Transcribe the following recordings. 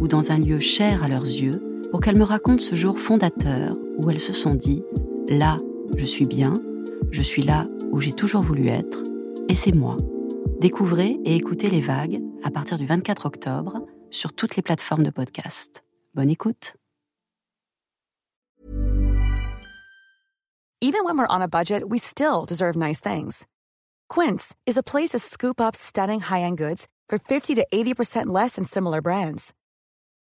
ou dans un lieu cher à leurs yeux pour qu'elles me racontent ce jour fondateur où elles se sont dit ⁇ Là, je suis bien, je suis là où j'ai toujours voulu être, et c'est moi. Découvrez et écoutez les vagues à partir du 24 octobre sur toutes les plateformes de podcast. Bonne écoute. Even when we're on a budget, we still deserve nice things. Quince is a place to scoop up stunning high-end goods for 50 to 80% less than similar brands.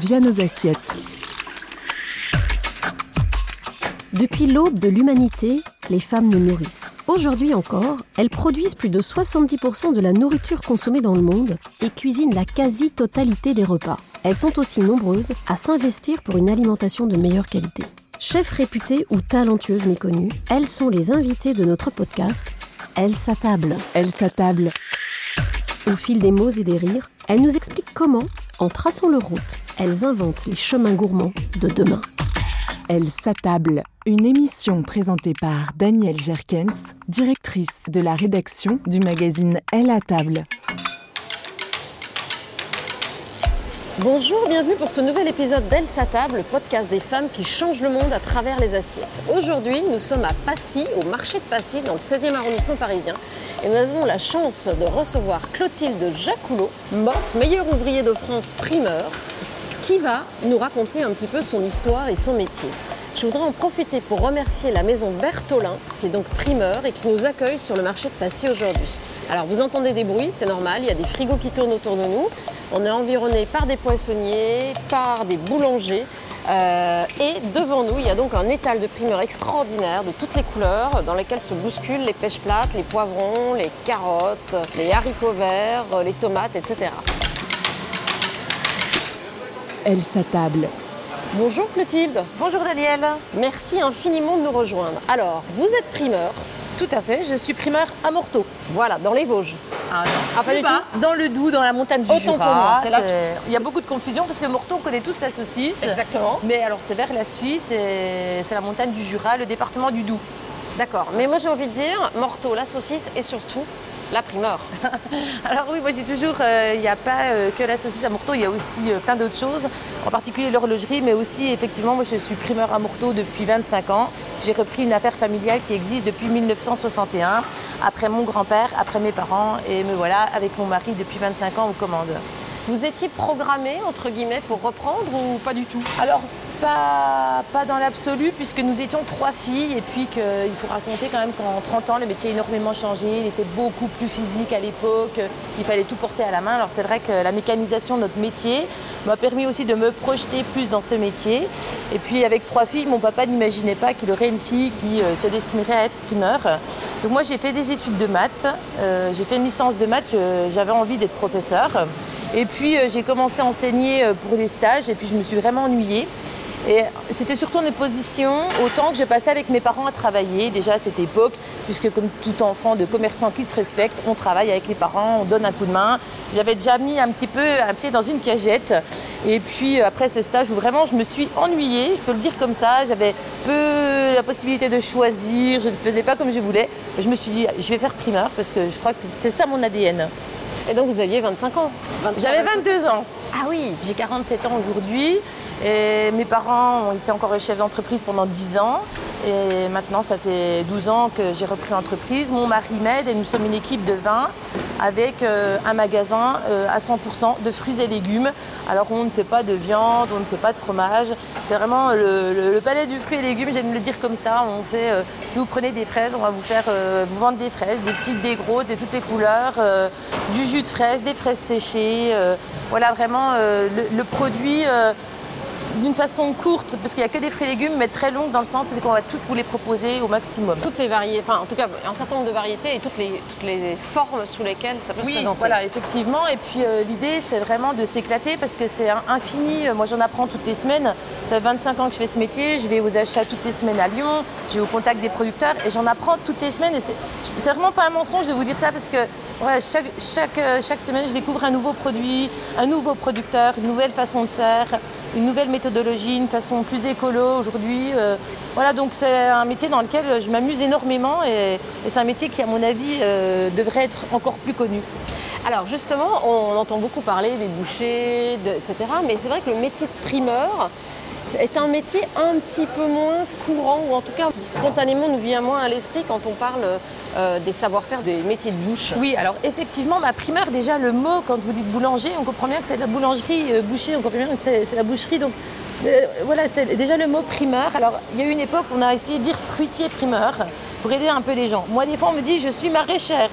via nos assiettes. Depuis l'aube de l'humanité, les femmes nous nourrissent. Aujourd'hui encore, elles produisent plus de 70% de la nourriture consommée dans le monde et cuisinent la quasi-totalité des repas. Elles sont aussi nombreuses à s'investir pour une alimentation de meilleure qualité. Chefs réputées ou talentueuses méconnues, elles sont les invitées de notre podcast Elles s'attablent. Elle s'attable. Au fil des mots et des rires, elles nous expliquent comment, en traçant leur route, elles inventent les chemins gourmands de demain. Elle s'attable. Une émission présentée par Danielle Jerkens, directrice de la rédaction du magazine Elle à table. Bonjour, bienvenue pour ce nouvel épisode d'Elle sa table, podcast des femmes qui changent le monde à travers les assiettes. Aujourd'hui, nous sommes à Passy, au marché de Passy, dans le 16e arrondissement parisien. Et nous avons la chance de recevoir Clotilde Jacoulot, MOF, meilleur ouvrier de France primeur, qui va nous raconter un petit peu son histoire et son métier. Je voudrais en profiter pour remercier la maison Bertolin, qui est donc primeur et qui nous accueille sur le marché de Passy aujourd'hui. Alors vous entendez des bruits, c'est normal, il y a des frigos qui tournent autour de nous. On est environné par des poissonniers, par des boulangers. euh, et devant nous, il y a donc un étal de primeurs extraordinaire de toutes les couleurs dans lesquelles se bousculent les pêches plates, les poivrons, les carottes, les haricots verts, les tomates, etc. Elle s'attable. Bonjour Clotilde. Bonjour Daniel. Merci infiniment de nous rejoindre. Alors, vous êtes primeur, Tout à fait, je suis primeur à Morteau. voilà, dans les Vosges. Ah non, Ah, pas du bas, dans le Doubs, dans la montagne du Autant Jura. c'est là Il y a beaucoup de confusion parce que Morteau, on connaît tous la saucisse. Exactement. Mais alors c'est vers la Suisse et c'est la montagne du Jura, le département du Doubs. D'accord. Mais moi j'ai envie de dire, Morteau, la saucisse et surtout la primeur. Alors oui, moi je dis toujours, euh, il n'y a pas euh, que la saucisse à Morteau, il y a aussi euh, plein d'autres choses, en particulier l'horlogerie, mais aussi effectivement, moi je suis primeur à Morteau depuis 25 ans. J'ai repris une affaire familiale qui existe depuis 1961, après mon grand-père, après mes parents, et me voilà avec mon mari depuis 25 ans aux commandes. Vous étiez programmé, entre guillemets, pour reprendre ou pas du tout? Alors, pas, pas dans l'absolu, puisque nous étions trois filles, et puis qu'il faut raconter quand même qu'en 30 ans, le métier a énormément changé, il était beaucoup plus physique à l'époque, il fallait tout porter à la main. Alors c'est vrai que la mécanisation de notre métier m'a permis aussi de me projeter plus dans ce métier. Et puis avec trois filles, mon papa n'imaginait pas qu'il aurait une fille qui euh, se destinerait à être primeur. Donc moi j'ai fait des études de maths, euh, j'ai fait une licence de maths, j'avais envie d'être professeur. Et puis euh, j'ai commencé à enseigner pour les stages, et puis je me suis vraiment ennuyée. Et c'était surtout une position autant que je passais avec mes parents à travailler déjà à cette époque, puisque comme tout enfant de commerçant qui se respecte, on travaille avec les parents, on donne un coup de main. J'avais déjà mis un petit peu un pied dans une cagette. Et puis après ce stage où vraiment je me suis ennuyée, je peux le dire comme ça, j'avais peu la possibilité de choisir, je ne faisais pas comme je voulais. Je me suis dit, je vais faire primeur parce que je crois que c'est ça mon ADN. Et donc vous aviez 25 ans? J'avais 22 ans. Ah oui J'ai 47 ans aujourd'hui. Mes parents ont été encore chefs d'entreprise pendant 10 ans. Et maintenant, ça fait 12 ans que j'ai repris l'entreprise. Mon mari m'aide et nous sommes une équipe de 20 avec euh, un magasin euh, à 100% de fruits et légumes. Alors on ne fait pas de viande, on ne fait pas de fromage. C'est vraiment le, palais du fruit et légumes, j'aime le dire comme ça. On fait, euh, si vous prenez des fraises, on va vous faire vous vendre des fraises, des petites, des grosses, de toutes les couleurs, du jus de fraises, des fraises séchées. voilà vraiment le, produit d'une façon courte, parce qu'il n'y a que des fruits et légumes, mais très longue dans le sens où qu'on va tous vous les proposer au maximum. Toutes les variétés, enfin en tout cas un certain nombre de variétés et toutes les, toutes les formes sous lesquelles ça peut se présenter. Voilà, effectivement. Et puis euh, l'idée, c'est vraiment de s'éclater parce que c'est infini. Moi, j'en apprends toutes les semaines. Ça fait 25 ans que je fais ce métier. Je vais aux achats toutes les semaines à Lyon. Je vais au contact des producteurs et j'en apprends toutes les semaines. Et c'est vraiment pas un mensonge de vous dire ça parce que chaque, chaque, euh, chaque semaine, je découvre un nouveau produit, un nouveau producteur, une nouvelle façon de faire, une nouvelle méthodologie, une façon plus écolo aujourd'hui. Euh, voilà, donc c'est un métier dans lequel je m'amuse énormément et, c'est un métier qui, à mon avis, euh, devrait être encore plus connu. Alors justement, on entend beaucoup parler des bouchers, etc. Mais c'est vrai que le métier de primeur, est un métier un petit peu moins courant, ou en tout cas qui spontanément nous vient moins à l'esprit quand on parle euh, des savoir-faire des métiers de bouche. Oui, alors effectivement, ma primeur, déjà le mot, quand vous dites boulanger, on comprend bien que c'est de la boulangerie, euh, boucher, on comprend bien que c'est la boucherie. Donc euh, voilà, c'est déjà le mot primeur. Alors il y a eu une époque où on a essayé de dire fruitier primeur pour aider un peu les gens. Moi, des fois, on me dit je suis maraîchère.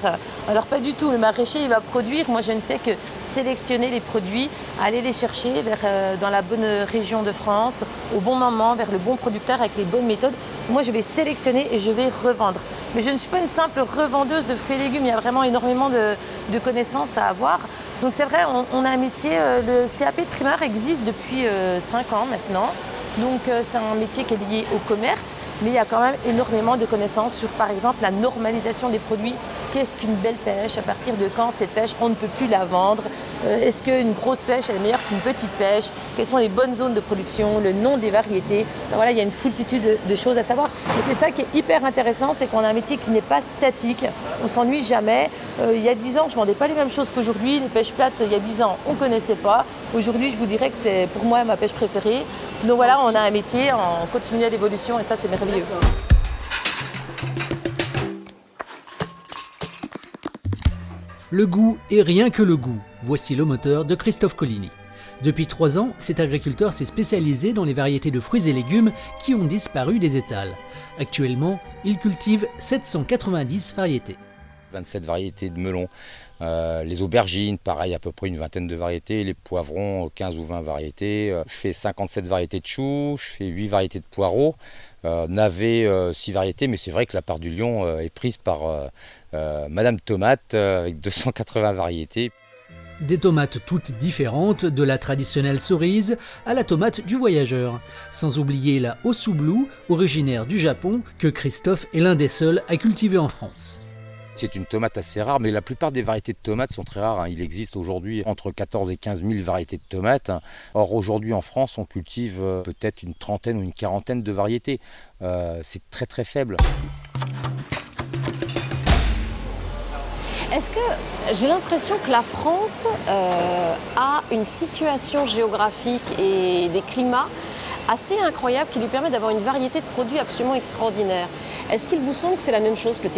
Alors, pas du tout. Le maraîcher, il va produire. Moi, je ne fais que sélectionner les produits, aller les chercher euh, dans la bonne région de France, au bon moment, vers le bon producteur, avec les bonnes méthodes. Moi, je vais sélectionner et je vais revendre. Mais je ne suis pas une simple revendeuse de fruits et légumes. Il y a vraiment énormément de, connaissances à avoir. Donc, c'est vrai, on, a un métier. Euh, le CAP de primaire existe depuis 5 euh, ans maintenant. Donc c'est un métier qui est lié au commerce, mais il y a quand même énormément de connaissances sur, par exemple, la normalisation des produits. Qu'est-ce qu'une belle pêche? À partir de quand cette pêche, on ne peut plus la vendre? Euh, Est-ce qu'une grosse pêche est meilleure qu'une petite pêche? Quelles sont les bonnes zones de production? Le nom des variétés? Voilà, il y a une foultitude de, choses à savoir. Et c'est ça qui est hyper intéressant, c'est qu'on a un métier qui n'est pas statique. On s'ennuie jamais. Euh, il y a 10 ans, je ne vendais pas les mêmes choses qu'aujourd'hui. Les pêches plates, il y a 10 ans, on ne connaissait pas. Aujourd'hui, je vous dirais que c'est pour moi ma pêche préférée. Donc voilà, on a un métier en continuelle d'évolution et ça, c'est merveilleux. Le goût et rien que le goût. Voici le moteur de Christophe Collini. Depuis trois ans, cet agriculteur s'est spécialisé dans les variétés de fruits et légumes qui ont disparu des étals. Actuellement, il cultive 790 variétés. 27 variétés de melons, euh, les aubergines, pareil, à peu près une vingtaine de variétés, les poivrons, 15 ou 20 variétés. Euh, je fais 57 variétés de choux, je fais 8 variétés de poireaux, euh, navet, 6 variétés, mais c'est vrai que la part du lion est prise par Madame Tomate avec 280 variétés. Des tomates toutes différentes, de la traditionnelle cerise à la tomate du voyageur, sans oublier la Osublu, originaire du Japon, que Christophe est l'un des seuls à cultiver en France. C'est une tomate assez rare, mais la plupart des variétés de tomates sont très rares. Hein. Il existe aujourd'hui entre 14 et 15 000 variétés de tomates. Or, aujourd'hui en France, on cultive euh, peut-être une trentaine ou une quarantaine de variétés. Euh, c'est très très faible. Est-ce que j'ai l'impression que la France euh, a une situation géographique et des climats assez incroyables qui lui permettent d'avoir une variété de produits absolument extraordinaire? Est-ce qu'il vous semble que c'est la même chose que le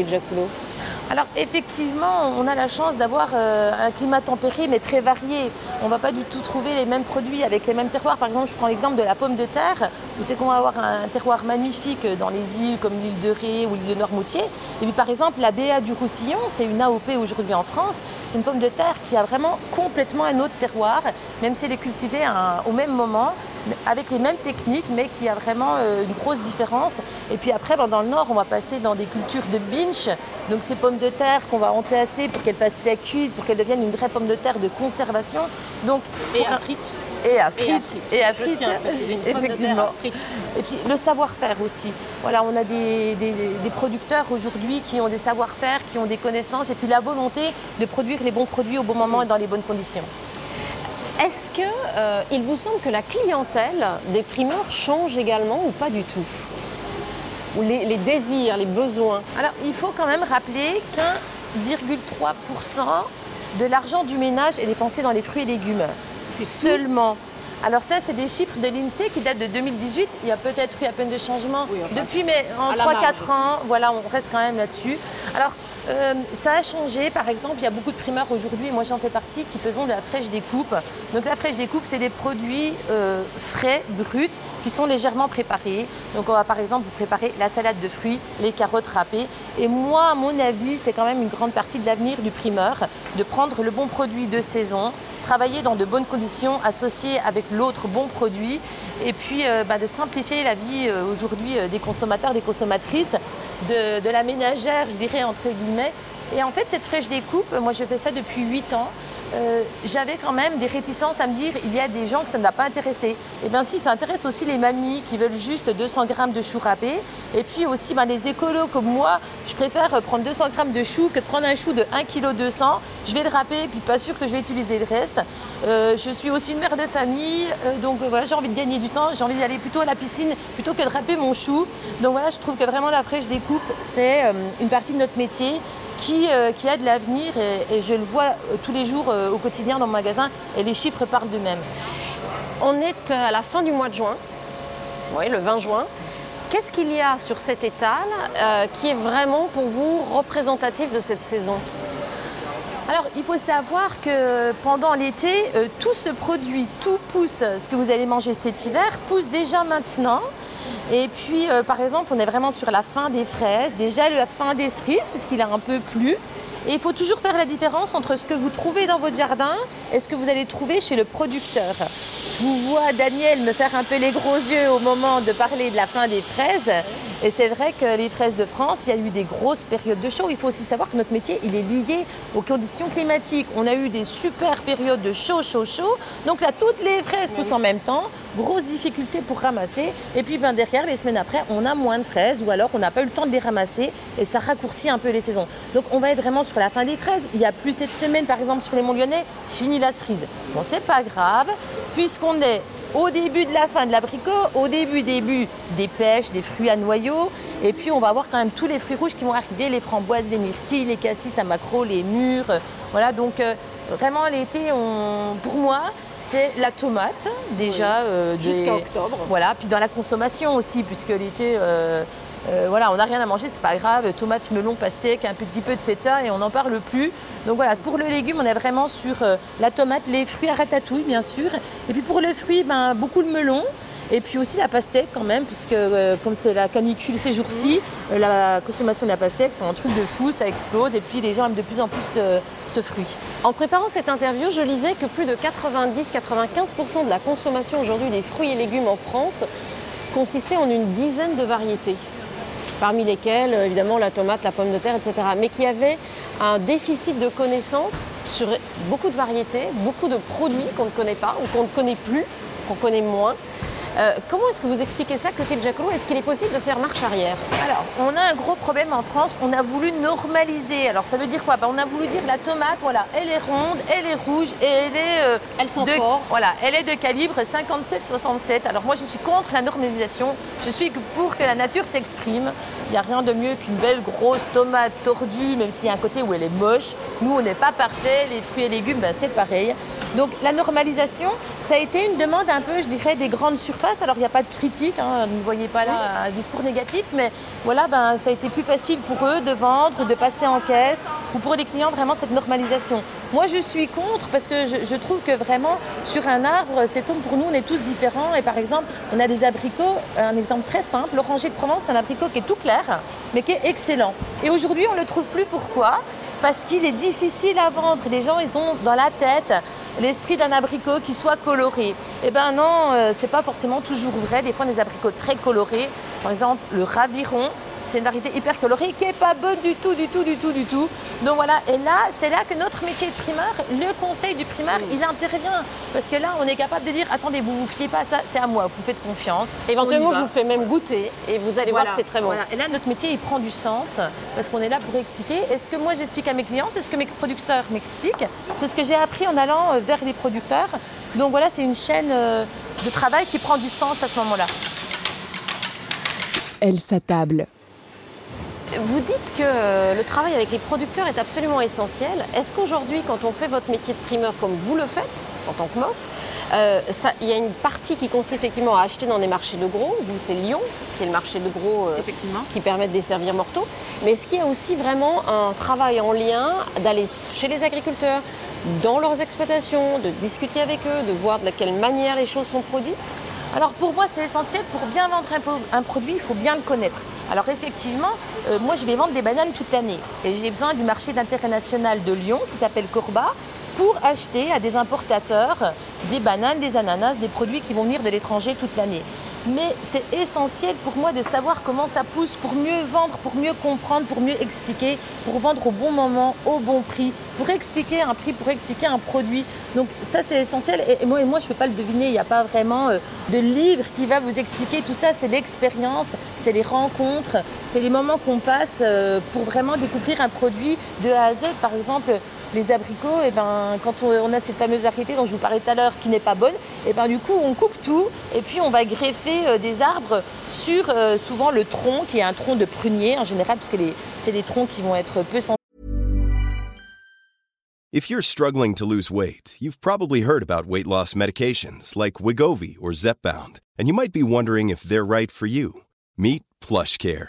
alors effectivement, on a la chance d'avoir euh, un climat tempéré mais très varié. On ne va pas du tout trouver les mêmes produits avec les mêmes terroirs. Par exemple, je prends l'exemple de la pomme de terre, où c'est qu'on va avoir un terroir magnifique dans les îles comme l'île de Ré ou l'île de Noirmoutier. Et puis par exemple, la BA du Roussillon, c'est une AOP aujourd'hui en France. C'est une pomme de terre qui a vraiment complètement un autre terroir, même si elle est cultivée au même moment, avec les mêmes techniques, mais qui a vraiment euh, une grosse différence. Et puis après, ben, dans le nord, on va passer dans des cultures de binge, donc ces pommes de terre qu'on va entasser pour qu'elles passent à cuire, pour qu'elles deviennent une vraie pomme de terre de conservation. Donc, et à frites et à frites. Et à frites. Effectivement. Et puis le savoir-faire aussi. Voilà, on a des, des producteurs aujourd'hui qui ont des savoir-faire, qui ont des connaissances et puis la volonté de produire les bons produits au bon moment et dans les bonnes conditions. Est-ce qu'il euh, vous semble que la clientèle des primeurs change également ou pas du tout? Ou les, désirs, les besoins? Alors il faut quand même rappeler qu'1,3% de l'argent du ménage est dépensé dans les fruits et légumes. Seulement. Alors ça, c'est des chiffres de l'INSEE qui datent de 2018. Il y a peut-être eu à peine de changement depuis, mais en 3-4 ans, voilà, on reste quand même là-dessus. Alors, euh, ça a changé. Par exemple, il y a beaucoup de primeurs aujourd'hui, moi j'en fais partie, qui faisons de la fraîche découpe. Donc la fraîche découpe, c'est des produits euh, frais, bruts, sont légèrement préparés. Donc on va par exemple vous préparer la salade de fruits, les carottes râpées. Et moi, à mon avis, c'est quand même une grande partie de l'avenir du primeur, de prendre le bon produit de saison, travailler dans de bonnes conditions, associé avec l'autre bon produit, et puis euh, bah, de simplifier la vie aujourd'hui des consommateurs, des consommatrices de, la ménagère, je dirais entre guillemets. Et en fait, cette fraîche découpe, moi je fais ça depuis 8 ans. Euh, j'avais quand même des réticences à me dire il y a des gens que ça ne va pas intéresser. Et eh bien si, ça intéresse aussi les mamies qui veulent juste 200 grammes de choux râpés. Et puis aussi ben, les écolos comme moi, je préfère prendre 200 grammes de choux que de prendre un chou de 1 kg 200. Je vais le râper et puis pas sûr que je vais utiliser le reste. Euh, je suis aussi une mère de famille, euh, donc voilà, j'ai envie de gagner du temps, j'ai envie d'aller plutôt à la piscine plutôt que de râper mon chou. Donc voilà, je trouve que vraiment la fraîche découpe, c'est une partie de notre métier euh, qui, a de l'avenir et, je le vois euh, tous les jours euh, au quotidien dans mon magasin et les chiffres parlent d'eux-mêmes. On est à la fin du mois de juin, oui, le 20 juin. Qu'est-ce qu'il y a sur cet étal qui est vraiment pour vous représentatif de cette saison? Alors, il faut savoir que pendant l'été, tout se produit, tout pousse. Ce que vous allez manger cet hiver pousse déjà maintenant. Et puis, euh, par exemple, on est vraiment sur la fin des fraises, déjà la fin des cerises, puisqu'il a un peu plu. Et il faut toujours faire la différence entre ce que vous trouvez dans votre jardin et ce que vous allez trouver chez le producteur. Je vous vois, Daniel, me faire un peu les gros yeux au moment de parler de la fin des fraises. Et c'est vrai que les fraises de France, il y a eu des grosses périodes de chaud. Il faut aussi savoir que notre métier, il est lié aux conditions climatiques. On a eu des super périodes de chaud, chaud, chaud. Donc là, toutes les fraises poussent en même temps. Grosse difficulté pour ramasser. Et puis ben, derrière, les semaines après, on a moins de fraises ou alors on n'a pas eu le temps de les ramasser et ça raccourcit un peu les saisons. Donc on va être vraiment sur la fin des fraises. Il y a plus cette semaine, par exemple, sur les Monts Lyonnais, fini la cerise. Bon, c'est pas grave, puisqu'on est au début de la fin de l'abricot, au début, début des pêches, des fruits à noyaux. Et puis on va avoir quand même tous les fruits rouges qui vont arriver, les framboises, les myrtilles, les cassis à macro, les mûres. Voilà, donc euh, vraiment l'été, pour moi, c'est la tomate déjà. Euh, Jusqu'à octobre. Voilà, puis dans la consommation aussi, puisque l'été, euh, euh, voilà, on n'a rien à manger, c'est pas grave. Tomates, melon, pastèque, un petit peu de feta et on n'en parle plus. Donc voilà, pour le légume, on est vraiment sur euh, la tomate, les fruits à ratatouille, bien sûr. Et puis pour le fruit, ben, beaucoup le melon. Et puis aussi la pastèque quand même, puisque euh, comme c'est la canicule ces jours-ci, la consommation de la pastèque, c'est un truc de fou, ça explose. Et puis les gens aiment de plus en plus ce fruit. En préparant cette interview, je lisais que plus de 90-95% de la consommation aujourd'hui des fruits et légumes en France consistait en une dizaine de variétés parmi lesquels euh, évidemment la tomate, la pomme de terre, etc. Mais qui avait un déficit de connaissances sur beaucoup de variétés, beaucoup de produits qu'on ne connaît pas ou qu'on ne connaît plus, qu'on connaît moins. Euh, comment est-ce que vous expliquez ça, Clotilde Jacquelot? Est-ce qu'il est possible de faire marche arrière? Alors, on a un gros problème en France. On a voulu normaliser. Alors, ça veut dire quoi? Ben, On a voulu dire la tomate, voilà, elle est ronde, elle est rouge et elle est. Euh, elle sent de, fort. Voilà, elle est de calibre 57-67. Alors, moi, je suis contre la normalisation. Je suis pour que la nature s'exprime. Il n'y a rien de mieux qu'une belle grosse tomate tordue, même s'il y a un côté où elle est moche. Nous, on n'est pas parfait. Les fruits et légumes, ben, c'est pareil. Donc la normalisation, ça a été une demande un peu, je dirais, des grandes surfaces. Alors il n'y a pas de critique, hein, ne voyez pas là un discours négatif, mais voilà, ben, ça a été plus facile pour eux de vendre, de passer en caisse, ou pour les clients vraiment cette normalisation. Moi je suis contre parce que je, trouve que vraiment sur un arbre, c'est comme pour nous, on est tous différents. Et par exemple, on a des abricots, un exemple très simple, l'oranger de Provence, c'est un abricot qui est tout clair, mais qui est excellent. Et aujourd'hui, on ne le trouve plus. Pourquoi? Parce qu'il est difficile à vendre. Les gens, ils ont dans la tête l'esprit d'un abricot qui soit coloré. Eh bien non, euh, c'est pas forcément toujours vrai. Des fois, des abricots très colorés, par exemple le raviron, c'est une variété hyper colorée qui est pas bonne du tout, du tout, du tout, du tout. Donc voilà, et là, c'est là que notre métier de primeur, le conseil du primaire, il intervient. Parce que là, on est capable de dire, attendez, vous vous fiez pas à ça, c'est à moi, vous faites confiance. Éventuellement, je vous fais même goûter et vous allez voir que c'est très bon. voilà. Et là, notre métier, il prend du sens parce qu'on est là pour expliquer. Est-ce que moi, j'explique à mes clients C'est ce que mes producteurs m'expliquent. C'est ce que j'ai appris en allant euh, vers les producteurs. Donc voilà, c'est une chaîne euh, de travail qui prend du sens à ce moment-là. Elle s'attable. Vous dites que euh, le travail avec les producteurs est absolument essentiel. Est-ce qu'aujourd'hui, quand on fait votre métier de primeur comme vous le faites, en tant que MOF, euh, ça- il y a une partie qui consiste effectivement à acheter dans des marchés de gros. Vous, c'est Lyon, qui est le marché de gros euh, qui permet de desservir Morteau. Mais est-ce qu'il y a aussi vraiment un travail en lien d'aller chez les agriculteurs, dans leurs exploitations, de discuter avec eux, de voir de quelle manière les choses sont produites? Alors pour moi, c'est essentiel. Pour bien vendre un, produit, il faut bien le connaître. Alors effectivement, euh, moi, je vais vendre des bananes toute l'année. Et j'ai besoin du marché d'intérêt national de Lyon, qui s'appelle Corba, pour acheter à des importateurs des bananes, des ananas, des produits qui vont venir de l'étranger toute l'année. Mais c'est essentiel pour moi de savoir comment ça pousse pour mieux vendre, pour mieux comprendre, pour mieux expliquer, pour vendre au bon moment, au bon prix, pour expliquer un prix, pour expliquer un produit. Donc ça c'est essentiel et, moi je ne peux pas le deviner, il n'y a pas vraiment euh, de livre qui va vous expliquer tout ça, c'est l'expérience, c'est les rencontres, c'est les moments qu'on passe euh, pour vraiment découvrir un produit de A à Z. Par exemple, les abricots, et ben, quand on, a cette fameuse variété dont je vous parlais tout à l'heure qui n'est pas bonne, et ben, du coup on coupe tout et puis on va greffer euh, des arbres sur euh, souvent le tronc qui est un tronc de prunier en général parce que c'est des troncs qui vont être peu sensibles If you're struggling to lose weight, you've probably heard about weight loss medications like Wigovi or Zepbound, and you might be wondering if they're right for you. Meet PlushCare,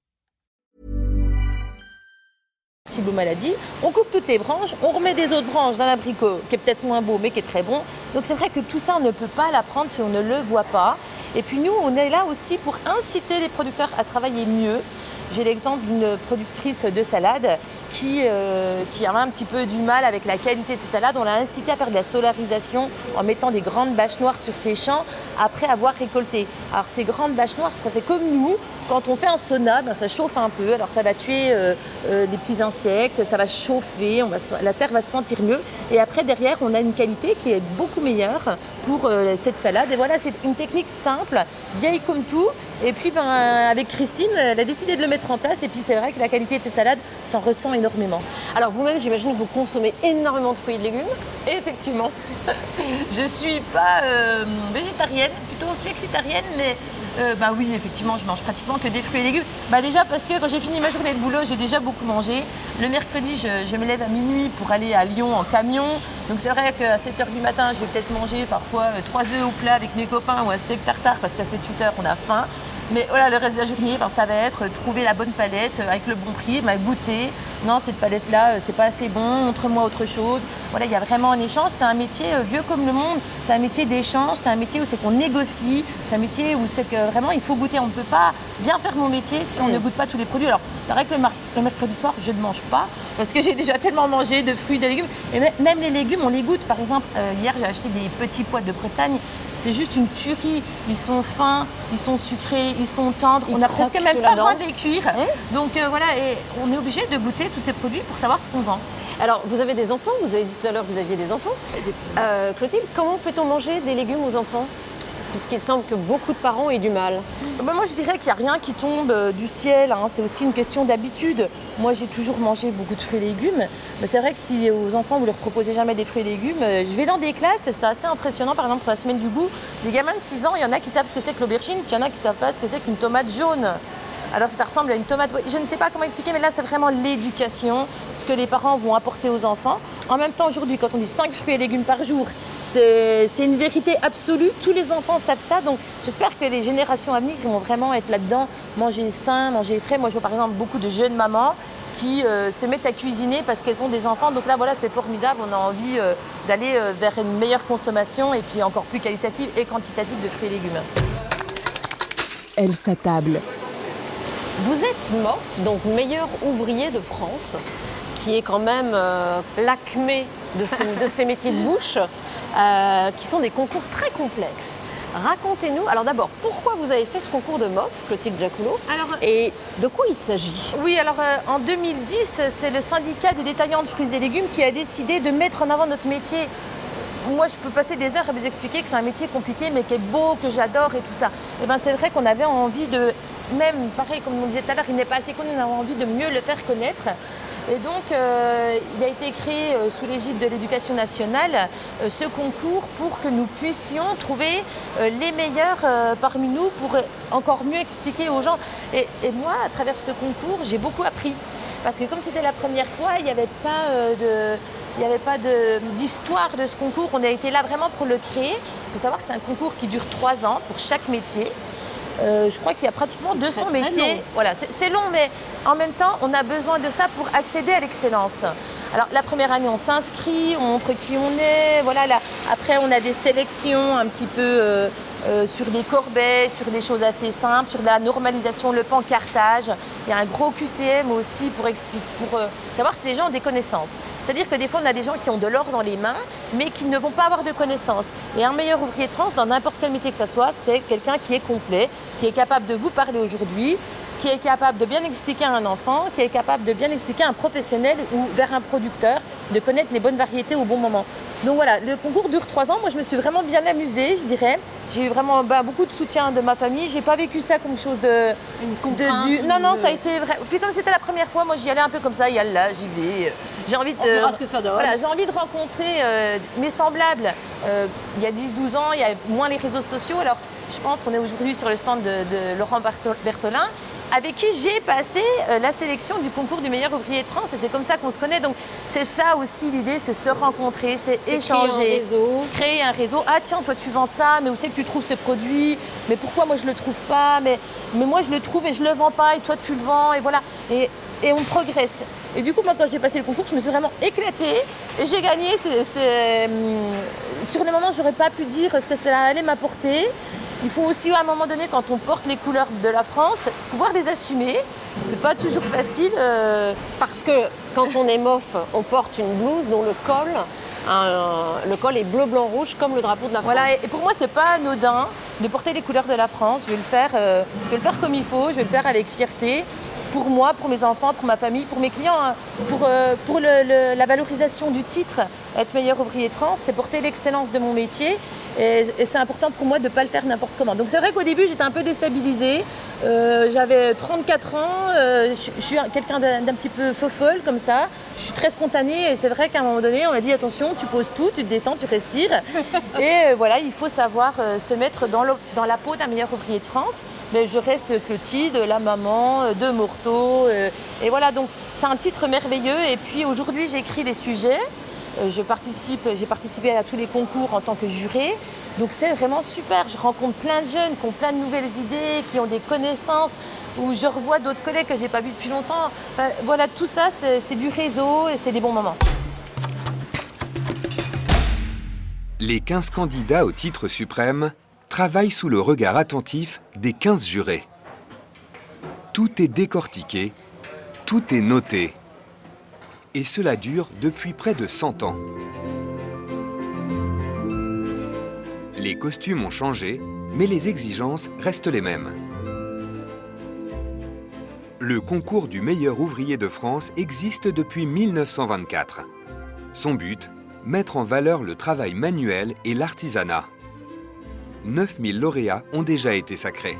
On coupe toutes les branches, on remet des autres branches d'un abricot qui est peut-être moins beau mais qui est très bon. Donc c'est vrai que tout ça on ne peut pas l'apprendre si on ne le voit pas. Et puis nous on est là aussi pour inciter les producteurs à travailler mieux. J'ai l'exemple d'une productrice de salade qui, euh, qui un petit peu du mal avec la qualité de ses salades. On l'a incité à faire de la solarisation en mettant des grandes bâches noires sur ses champs après avoir récolté. Alors ces grandes bâches noires, ça fait comme nous, quand on fait un sauna, ben, ça chauffe un peu. Alors ça va tuer euh, euh, les petits insectes, ça va chauffer, on va, se- la terre va se sentir mieux. Et après derrière, on a une qualité qui est beaucoup meilleure pour euh, cette salade. Et voilà, c'est une technique simple, vieille comme tout. Et puis ben, avec Christine, elle a décidé de le mettre en place. Et puis c'est vrai que la qualité de ces salades s'en ressent énormément. Alors vous-même, j'imagine que vous consommez énormément de fruits et de légumes. Et effectivement, je suis pas végétarienne, plutôt flexitarienne, mais euh, bah oui, effectivement, je mange pratiquement que des fruits et légumes. Bah déjà parce que quand j'ai fini ma journée de boulot, j'ai déjà beaucoup mangé. Le mercredi, je, me lève à minuit pour aller à Lyon en camion. Donc c'est vrai qu'à 7h du matin, je vais peut-être manger parfois euh, trois œufs au plat avec mes copains ou un steak tartare parce qu'à 7-8h, on a faim. Mais voilà, le reste de la journée, ben, ça va être trouver la bonne palette euh, avec le bon prix, ben, goûter. Non, cette palette-là, euh, c'est pas assez bon, montre-moi autre chose. Voilà, il y a vraiment un échange. C'est un métier euh, vieux comme le monde. C'est un métier d'échange. C'est un métier où c'est qu'on négocie. C'est un métier où c'est que vraiment il faut goûter. On ne peut pas bien faire mon métier si on ne goûte pas tous les produits. Alors, c'est vrai que le, mercredi soir, je ne mange pas parce que j'ai déjà tellement mangé de fruits, de légumes. Et mê- même les légumes, on les goûte. Par exemple, euh, hier, j'ai acheté des petits pois de Bretagne. C'est juste une tuerie. Ils sont fins, ils sont sucrés, ils sont tendres. Ils on n'a presque même pas besoin de les cuire. Donc euh, voilà, et on est obligé de goûter tous ces produits pour savoir ce qu'on vend. Alors vous avez des enfants, vous avez dit tout à l'heure que vous aviez des enfants. Euh, Clotilde, comment fait-on manger des légumes aux enfants? Puisqu'il semble que beaucoup de parents aient du mal. Bah, moi, je dirais qu'il n'y a rien qui tombe euh, du ciel. hein. C'est aussi une question d'habitude. Moi, j'ai toujours mangé beaucoup de fruits et légumes. Mais c'est vrai que si aux enfants, vous leur proposez jamais des fruits et légumes, euh, je vais dans des classes et c'est assez impressionnant. Par exemple, pour la semaine du goût, des gamins de 6 ans, il y en a qui savent ce que c'est que l'aubergine, puis il y en a qui ne savent pas ce que c'est qu'une tomate jaune. Alors que ça ressemble à une tomate. Je ne sais pas comment expliquer, mais là, c'est vraiment l'éducation, ce que les parents vont apporter aux enfants. En même temps, aujourd'hui, quand on dit 5 fruits et légumes par jour, c'est une vérité absolue. Tous les enfants savent ça. Donc, j'espère que les générations à venir vont vraiment être là-dedans, manger sain, manger frais. Moi, je vois par exemple beaucoup de jeunes mamans qui euh, se mettent à cuisiner parce qu'elles ont des enfants. Donc là, voilà, c'est formidable. On a envie euh, d'aller euh, vers une meilleure consommation et puis encore plus qualitative et quantitative de fruits et légumes. Elle s'attable. Vous êtes MOF, donc meilleur ouvrier de France, qui est quand même euh, l'acmé de, ce- de ces métiers de bouche, euh, qui sont des concours très complexes. Racontez-nous, alors d'abord, pourquoi vous avez fait ce concours de MOF, Clotilde Jacoulot, Alors, et de quoi il s'agit? Oui, alors euh, en 2010, c'est le syndicat des détaillants de fruits et légumes qui a décidé de mettre en avant notre métier. Moi, je peux passer des heures à vous expliquer que c'est un métier compliqué, mais qui est beau, que j'adore et tout ça. Et ben, c'est vrai qu'on avait envie de, même pareil, comme on disait tout à l'heure, il n'est pas assez connu, on avait envie de mieux le faire connaître. Et donc, euh, il a été créé euh, sous l'égide de l'éducation nationale euh, ce concours pour que nous puissions trouver les meilleurs parmi nous pour encore mieux expliquer aux gens. Et, moi, à travers ce concours, j'ai beaucoup appris. Parce que comme c'était la première fois, il n'y avait pas euh, de- d'histoire de, ce concours. On a été là vraiment pour le créer. Il faut savoir que c'est un concours qui dure trois ans pour chaque métier. Euh, je crois qu'il y a pratiquement 200 très, très métiers. long. Voilà, c'est c'est long, mais en même temps, on a besoin de ça pour accéder à l'excellence. Alors, la première année, on s'inscrit, on montre qui on est. Voilà, là, après, on a des sélections un petit peu euh, euh, sur des corbeilles, sur des choses assez simples, sur la normalisation, le pancartage. Il y a un gros QCM aussi pour, expliquer, pour euh, savoir si les gens ont des connaissances. C'est-à-dire que des fois, on a des gens qui ont de l'or dans les mains, mais qui ne vont pas avoir de connaissances. Et un meilleur ouvrier de France, dans n'importe quel métier que ce soit, c'est quelqu'un qui est complet, qui est capable de vous parler aujourd'hui, qui est capable de bien expliquer à un enfant, qui est capable de bien expliquer à un professionnel ou vers un producteur, de connaître les bonnes variétés au bon moment. Donc voilà, le concours dure trois ans. Moi, je me suis vraiment bien amusée, je dirais. J'ai eu vraiment bah, beaucoup de soutien de ma famille. J'ai pas vécu ça comme chose de, de du- Non, non, ça a été vrai. Puis comme c'était la première fois, moi, j'y allais un peu comme ça. Il y a là, j'y vais. J'ai envie de. On verra ce que ça donne. Voilà, j'ai envie de rencontrer euh, mes semblables. Euh, il y a 10-12 ans, il y a moins les réseaux sociaux. Alors, je pense qu'on est aujourd'hui sur le stand de, de Laurent Bertol- Bertolin, avec qui j'ai passé euh, la sélection du concours du meilleur ouvrier de France. Et c'est comme ça qu'on se connaît. Donc, c'est ça aussi l'idée, c'est se rencontrer, c'est échanger. créer un réseau. Créer un réseau. Ah tiens, toi tu vends ça, mais où c'est que tu trouves ce produit Mais pourquoi moi je le trouve pas? Mais, mais moi je le trouve et je le vends pas et toi tu le vends et voilà. Et, et on progresse. Et du coup, moi quand j'ai passé le concours, je me suis vraiment éclatée et j'ai gagné. C'est- c'est, hum, sur le moment, j'aurais pas pu dire ce que ça allait m'apporter. Il faut aussi, à un moment donné, quand on porte les couleurs de la France, pouvoir les assumer. C'est pas toujours facile. euh, Parce que quand on est MOF, on porte une blouse dont le col, un- le col est bleu, blanc, rouge comme le drapeau de la France. Voilà, et et pour moi, c'est pas anodin de porter les couleurs de la France. Je vais le faire, euh, je vais le faire comme il faut, je vais le faire avec fierté. Pour moi, pour mes enfants, pour ma famille, pour mes clients, hein. pour, euh, la valorisation du titre, être meilleur ouvrier de France, c'est porter l'excellence de mon métier. Et, et c'est important pour moi de ne pas le faire n'importe comment. Donc c'est vrai qu'au début, j'étais un peu déstabilisée. Euh, J'avais 34 ans, euh, je, je suis un- quelqu'un d'un petit peu folle comme ça. Je suis très spontanée et c'est vrai qu'à un moment donné, on m'a dit attention, tu poses tout, tu te détends, tu respires. et euh, voilà, il faut savoir se mettre dans, le- dans la peau d'un meilleur ouvrier de France. Mais je reste Clotilde, la maman de Morteau. et voilà, donc c'est un titre merveilleux. Et puis aujourd'hui, j'écris les sujets. Euh, je participe, j'ai participé à tous les concours en tant que juré. Donc c'est vraiment super. Je rencontre plein de jeunes qui ont plein de nouvelles idées, qui ont des connaissances, où je revois d'autres collègues que j'ai pas vus depuis longtemps. Voilà, tout ça, c'est du réseau et c'est des bons moments. Les 15 candidats au titre suprême travaillent sous le regard attentif des 15 jurés. Tout est décortiqué, tout est noté. Et cela dure depuis près de 100 ans. Les costumes ont changé, mais les exigences restent les mêmes. Le concours du meilleur ouvrier de France existe depuis 1924. Son but Mettre en valeur le travail manuel et l'artisanat. 9000 lauréats ont déjà été sacrés.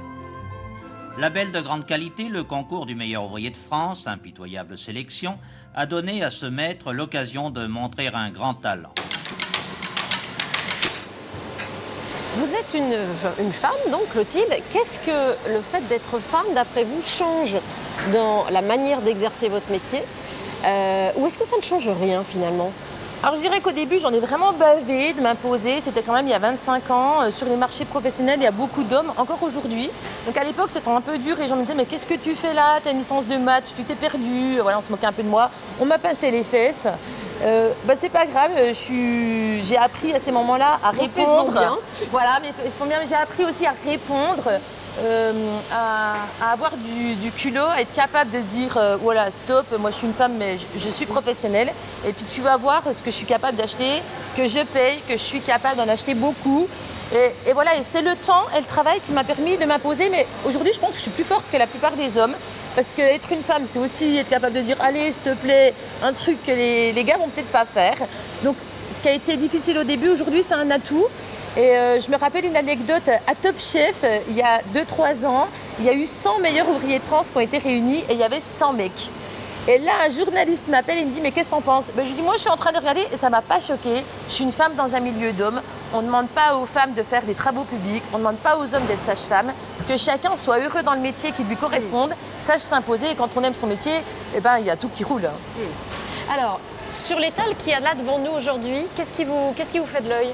Label de grande qualité, le concours du meilleur ouvrier de France, impitoyable sélection, a donné à ce maître l'occasion de montrer un grand talent. Vous êtes une, femme, donc Clotilde. Qu'est-ce que le fait d'être femme, d'après vous, change dans la manière d'exercer votre métier? Euh, Ou est-ce que ça ne change rien finalement? Alors je dirais qu'au début, j'en ai vraiment bavé de m'imposer. C'était quand même il y a 25 ans. Euh, sur les marchés professionnels, il y a beaucoup d'hommes, encore aujourd'hui. Donc à l'époque, c'était un peu dur. et gens me disaient, mais qu'est-ce que tu fais là? Tu as une licence de maths, tu t'es perdu. Voilà, on se moquait un peu de moi. On m'a pincé les fesses. Euh, bah, c'est pas grave, j'ai appris à ces moments-là à répondre. Bien. Voilà, mais ils sont bien, j'ai appris aussi à répondre, euh, à, avoir du, culot, à être capable de dire euh, voilà, stop, moi je suis une femme, mais je, suis professionnelle. Et puis tu vas voir ce que je suis capable d'acheter, que je paye, que je suis capable d'en acheter beaucoup. Et, voilà, et c'est le temps et le travail qui m'a permis de m'imposer. Mais aujourd'hui, je pense que je suis plus forte que la plupart des hommes. Parce qu'être une femme, c'est aussi être capable de dire allez, s'il te plaît, un truc que les, les gars vont peut-être pas faire. Donc, ce qui a été difficile au début, aujourd'hui, c'est un atout. Et euh, je me rappelle une anecdote à Top Chef, euh, il y a 2-3 ans, il y a eu 100 meilleurs ouvriers de France qui ont été réunis et il y avait 100 mecs. Et là, un journaliste m'appelle et me dit Mais qu'est-ce que t'en penses? Ben, Je lui dis Moi, je suis en train de regarder et ça m'a pas choqué. Je suis une femme dans un milieu d'hommes. On ne demande pas aux femmes de faire des travaux publics. On ne demande pas aux hommes d'être sage-femme. Que chacun soit heureux dans le métier qui lui corresponde, sache s'imposer. Et quand on aime son métier, eh ben, il y a tout qui roule. Alors, sur l'étal qui est là devant nous aujourd'hui, qu'est-ce qui, vous, qu'est-ce qui vous fait de l'œil?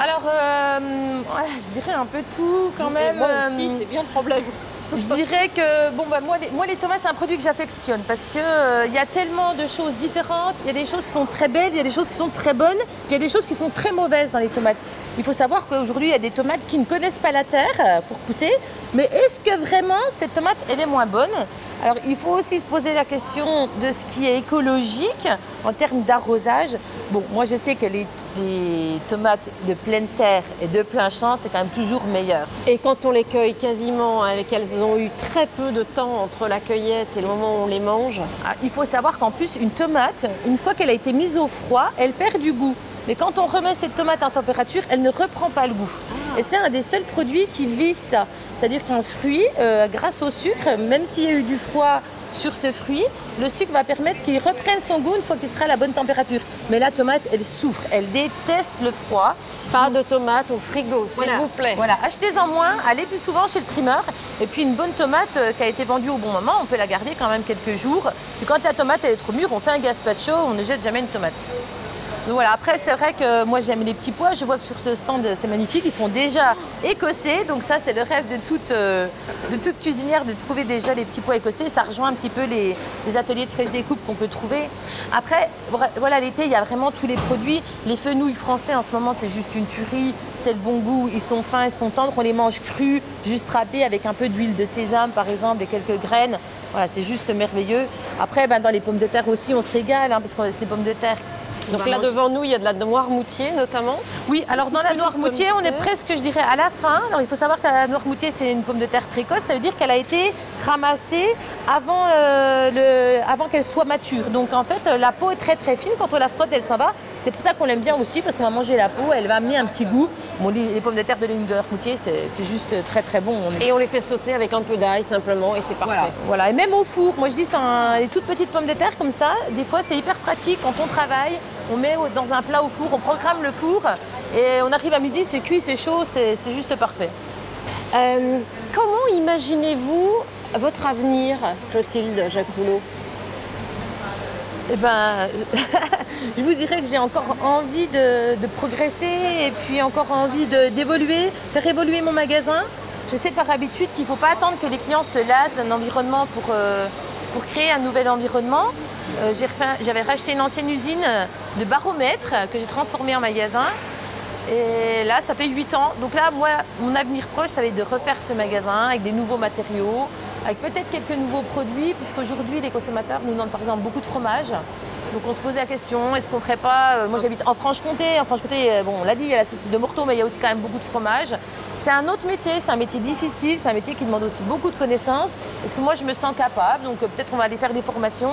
Alors, euh, je dirais un peu tout quand même. moi aussi, euh, c'est bien le problème. Je dirais que bon, bah, moi, les, tomates, c'est un produit que j'affectionne parce qu'il euh, y a tellement de choses différentes. Il y a des choses qui sont très belles, il y a des choses qui sont très bonnes, il y a des choses qui sont très mauvaises dans les tomates. Il faut savoir qu'aujourd'hui, il y a des tomates qui ne connaissent pas la terre euh, pour pousser. Mais est-ce que vraiment cette tomate, elle est moins bonne? Alors, il faut aussi se poser la question de ce qui est écologique en termes d'arrosage. Bon, moi, je sais que les, tomates de pleine terre et de plein champ, c'est quand même toujours meilleur. Et quand on les cueille quasiment, hein, qu'elles ont eu très peu de temps entre la cueillette et le moment où on les mange ah, Il faut savoir qu'en plus, une tomate, une fois qu'elle a été mise au froid, elle perd du goût. Mais quand on remet cette tomate en température, elle ne reprend pas le goût. Ah. Et c'est un des seuls produits qui vit ça. C'est-à-dire qu'un fruit, euh, grâce au sucre, même s'il y a eu du froid sur ce fruit, le sucre va permettre qu'il reprenne son goût une fois qu'il sera à la bonne température. Mais la tomate, elle souffre, elle déteste le froid. Pas de tomate au frigo, s'il vous plaît. Voilà, achetez-en moins, allez plus souvent chez le primeur. Et puis une bonne tomate euh, qui a été vendue au bon moment, on peut la garder quand même quelques jours. Puis quand la tomate elle est trop mûre, on fait un gazpacho, on ne jette jamais une tomate voilà, après c'est vrai que moi j'aime les petits pois, je vois que sur ce stand c'est magnifique, ils sont déjà écossais, donc ça c'est le rêve de toute, euh, cuisinière de trouver déjà les petits pois écossais, ça rejoint un petit peu les, ateliers de fraîche découpe qu'on peut trouver. Après, voilà l'été il y a vraiment tous les produits, les fenouilles français en ce moment c'est juste une tuerie, c'est le bon goût, ils sont fins, ils sont tendres, on les mange crus, juste râpés avec un peu d'huile de sésame par exemple et quelques graines. Voilà, c'est juste merveilleux. Après, ben, dans les pommes de terre aussi, on se régale, hein, parce que c'est des pommes de terre donc là devant nous, il y a de la Noirmoutier notamment. Oui, alors dans la Noirmoutier, on est presque, je dirais, à la fin. Alors il faut savoir que la Noirmoutier, c'est une pomme de terre précoce. Ça veut dire qu'elle a été ramassée avant, euh, avant qu'elle soit mature. Donc en fait, la peau est très très fine. Quand on la frotte, elle s'en va. C'est pour ça qu'on l'aime bien aussi, parce qu'on va manger la peau. Elle va amener un petit goût. Bon, les, pommes de terre de l'île de Noirmoutier, c'est juste très très bon. Et on les fait sauter avec un peu d'ail simplement, et c'est parfait. Voilà. et même au four. Moi je dis, les toutes petites pommes de terre comme ça, des fois c'est hyper pratique quand on travaille on met dans un plat au four, on programme le four et on arrive à midi, c'est cuit, c'est chaud, c'est juste parfait. Euh, comment imaginez-vous votre avenir, Clotilde Jacoulot eh ben, je vous dirais que j'ai encore envie de, progresser et puis encore envie d'évoluer, faire évoluer mon magasin. Je sais par habitude qu'il ne faut pas attendre que les clients se lassent d'un environnement pour, euh, pour créer un nouvel environnement. Euh, j'avais racheté une ancienne usine de baromètres que j'ai transformée en magasin. Et là, ça fait 8 ans. Donc là, moi, mon avenir proche, ça va être de refaire ce magasin avec des nouveaux matériaux, avec peut-être quelques nouveaux produits, puisqu'aujourd'hui, les consommateurs nous demandent par exemple beaucoup de fromage. Donc on se pose la question, est-ce qu'on ferait pas... Euh, moi j'habite en Franche-Comté, en Franche-Comté, euh, bon on l'a dit, il y a la saucisse de Morteau, mais il y a aussi quand même beaucoup de fromage. C'est un autre métier, c'est un métier difficile, c'est un métier qui demande aussi beaucoup de connaissances. Est-ce que moi je me sens capable? Donc peut-être on va aller faire des formations.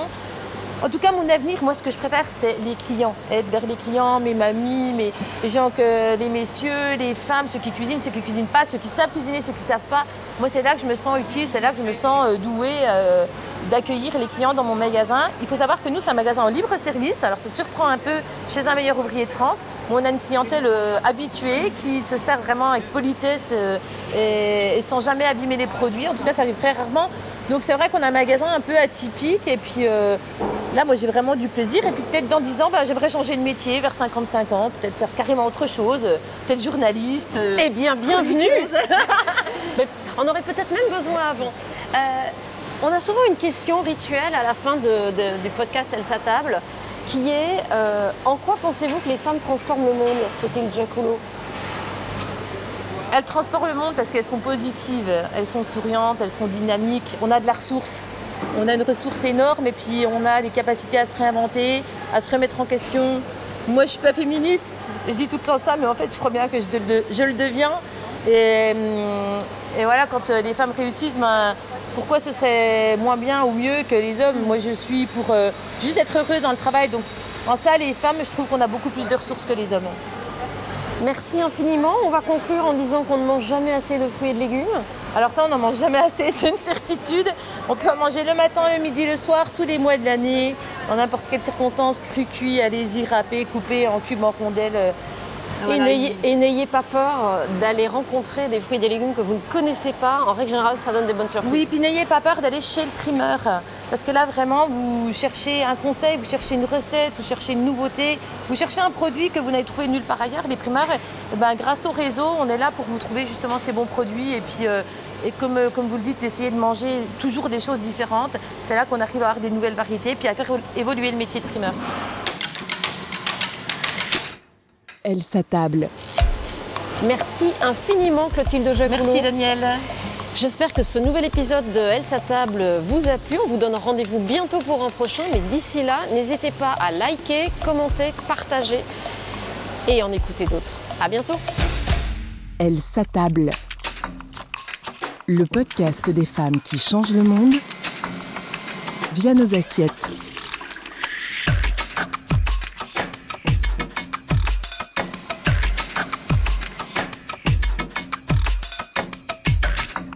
En tout cas, mon avenir, moi, ce que je préfère, c'est les clients. Être vers les clients, mes mamies, mes, gens que, les messieurs, les femmes, ceux qui cuisinent, ceux qui cuisinent pas, ceux qui savent cuisiner, ceux qui savent pas. Moi, c'est là que je me sens utile, c'est là que je me sens euh, douée euh, d'accueillir les clients dans mon magasin. Il faut savoir que nous, c'est un magasin en libre service. Alors, ça surprend un peu chez un meilleur ouvrier de France. Mais on a une clientèle euh, habituée qui se sert vraiment avec politesse et, et, sans jamais abîmer les produits. En tout cas, ça arrive très rarement. Donc, c'est vrai qu'on a un magasin un peu atypique et puis Là, moi, j'ai vraiment du plaisir. Et puis peut-être dans 10 ans, ben, j'aimerais changer de métier vers 55 ans, peut-être faire carrément autre chose, peut-être journaliste. Eh bien, bienvenue. Mais on aurait peut-être même besoin avant. Euh, on a souvent une question rituelle à la fin du podcast Elle sa table, qui est euh, en quoi pensez-vous que les femmes transforment le monde, Clotilde Giacoulot? Elles transforment le monde parce qu'elles sont positives, elles sont souriantes, elles sont dynamiques. On a de la ressource. On a une ressource énorme et puis on a des capacités à se réinventer, à se remettre en question. Moi, je suis pas féministe. Je dis tout le temps ça, mais en fait, je crois bien que je le deviens. Et, hum, et voilà, quand euh, les femmes réussissent, ben, pourquoi ce serait moins bien ou mieux que les hommes? Moi, je suis pour euh, juste être heureuse dans le travail. Donc, en ça, les femmes, je trouve qu'on a beaucoup plus de ressources que les hommes. Merci infiniment. On va conclure en disant qu'on ne mange jamais assez de fruits et de légumes. Alors ça, on n'en mange jamais assez, c'est une certitude. On peut en manger le matin, le midi, le soir, tous les mois de l'année, dans n'importe quelle circonstance, cru, cuit, allez-y, râpé, coupé en cubes, en rondelles. Euh, Et voilà. n'ayez- Et n'ayez pas peur d'aller rencontrer des fruits et des légumes que vous ne connaissez pas. En règle générale, ça donne des bonnes surprises. Oui, puis n'ayez pas peur d'aller chez le primeur. Parce que là, vraiment, vous cherchez un conseil, vous cherchez une recette, vous cherchez une nouveauté, vous cherchez un produit que vous n'avez trouvé nulle part ailleurs. Les primeurs, eh ben, grâce au réseau, on est là pour vous trouver justement ces bons produits. Et puis, euh, et comme, euh, comme vous le dites, d'essayer de manger toujours des choses différentes. C'est là qu'on arrive à avoir des nouvelles variétés, puis à faire évoluer le métier de primeur. Elle s'attable. Merci infiniment Clotilde Jacoulot. Merci Daniel. J'espère que ce nouvel épisode de Elle sa table vous a plu. On vous donne rendez-vous bientôt pour un prochain, mais d'ici là, n'hésitez pas à liker, commenter, partager et en écouter d'autres. À bientôt. Elle s'attable. Le podcast des femmes qui changent le monde via nos assiettes.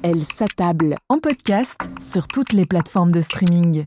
Elle s'attable en podcast sur toutes les plateformes de streaming.